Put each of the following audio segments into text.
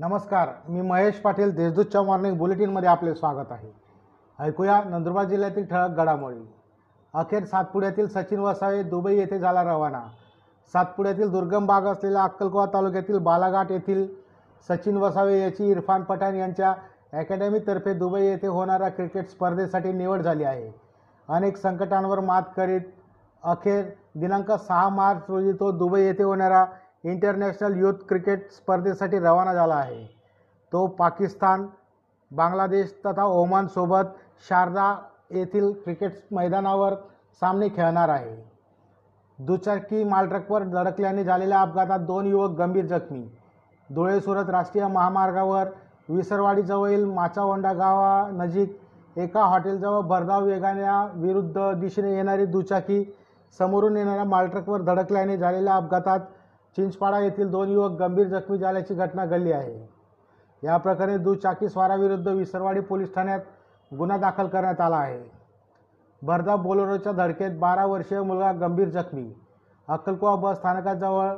नमस्कार मी महेश पाटील देशदूतच्या मॉर्निंग बुलेटिनमध्ये आपले स्वागत आहे. ऐकूया नंदुरबार जिल्ह्यातील ठळक घडामोडी. अखेर सातपुड्यातील सचिन वसावे दुबई येथे झाला रवाना. सातपुड्यातील दुर्गम भाग असलेल्या अक्कलकोवा तालुक्यातील बालाघाट येथील सचिन वसावे याची इरफान पठाण यांच्या अकॅडमीतर्फे दुबई येथे होणाऱ्या क्रिकेट स्पर्धेसाठी निवड झाली आहे. अनेक संकटांवर मात करीत अखेर दिनांक सहा मार्च रोजी तो दुबई येथे होणाऱ्या इंटरनॅशनल युथ क्रिकेट स्पर्धेसाठी रवाना झाला आहे. तो पाकिस्तान बांगलादेश तथा ओमानसोबत शारदा येथील क्रिकेट मैदानावर सामने खेळणार आहे. दुचाकी मालट्रकवर धडकल्याने झालेल्या अपघातात दोन युवक गंभीर जखमी. धुळे सुरत राष्ट्रीय महामार्गावर विसरवाडीजवळील माचावंडा गावानजीक एका हॉटेलजवळ भरधाव वेगाने विरुद्ध दिशेने येणारी दुचाकी समोरून येणाऱ्या मालट्रकवर धडकल्याने झालेल्या अपघातात चिंचपाडा येथील दोन युवक गंभीर जखमी झाल्याची घटना घडली आहे. या प्रकरणी दुचाकी स्वाराविरुद्ध विसरवाडी पोलीस ठाण्यात गुन्हा दाखल करण्यात आला आहे. भरधाव बोलेरोच्या धडकेत बारा वर्षीय मुलगा गंभीर जखमी. अक्कलकोवा बस स्थानकाजवळ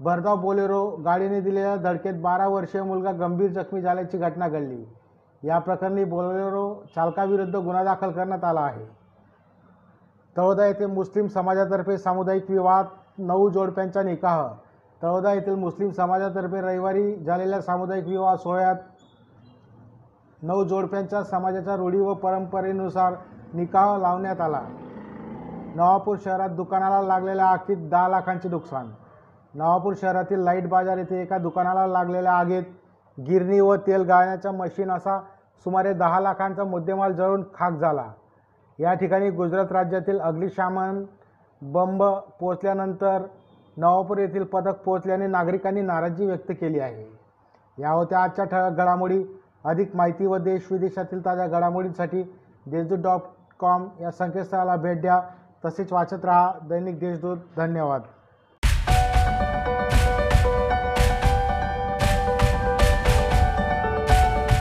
भरधाव बोलेरो गाडीने दिलेल्या धडकेत बारा वर्षीय मुलगा गंभीर जखमी झाल्याची घटना घडली. या प्रकरणी बोलेरो चालकाविरुद्ध गुन्हा दाखल करण्यात आला आहे. तळोदा येथे मुस्लिम समाजातर्फे सामुदायिक विवाहात नऊ जोडप्यांचा निकाह तळोदा येथील मुस्लिम समाजातर्फे रविवारी झालेल्या सामुदायिक विवाह सोहळ्यात नऊ जोडप्यांच्या समाजाच्या रूढी व परंपरेनुसार निकाह लावण्यात आला. नवापूर शहरात दुकानाला लागलेल्या आगीत दहा लाखांचे नुकसान. नवापूर शहरातील लाइट बाजार येथे एका दुकानाला लागलेल्या आगीत गिरणी व तेल गाळण्याचा मशीन असा सुमारे दहा लाखांचा मुद्देमाल जळून खाक झाला. या ठिकाणी गुजरात राज्यातील अग्निशामन बंब पोचल्यानंतर नवापूर येथील पथक पोहोचल्याने नागरिकांनी नाराजी व्यक्त केली आहे. या होत्या आजच्या ठळक घडामोडी. अधिक माहिती व देश विदेशातील ताज्या घडामोडींसाठी देशदूत डॉट कॉम या संकेतस्थळाला भेट द्या. तसेच वाचत राहा दैनिक देशदूत. धन्यवाद.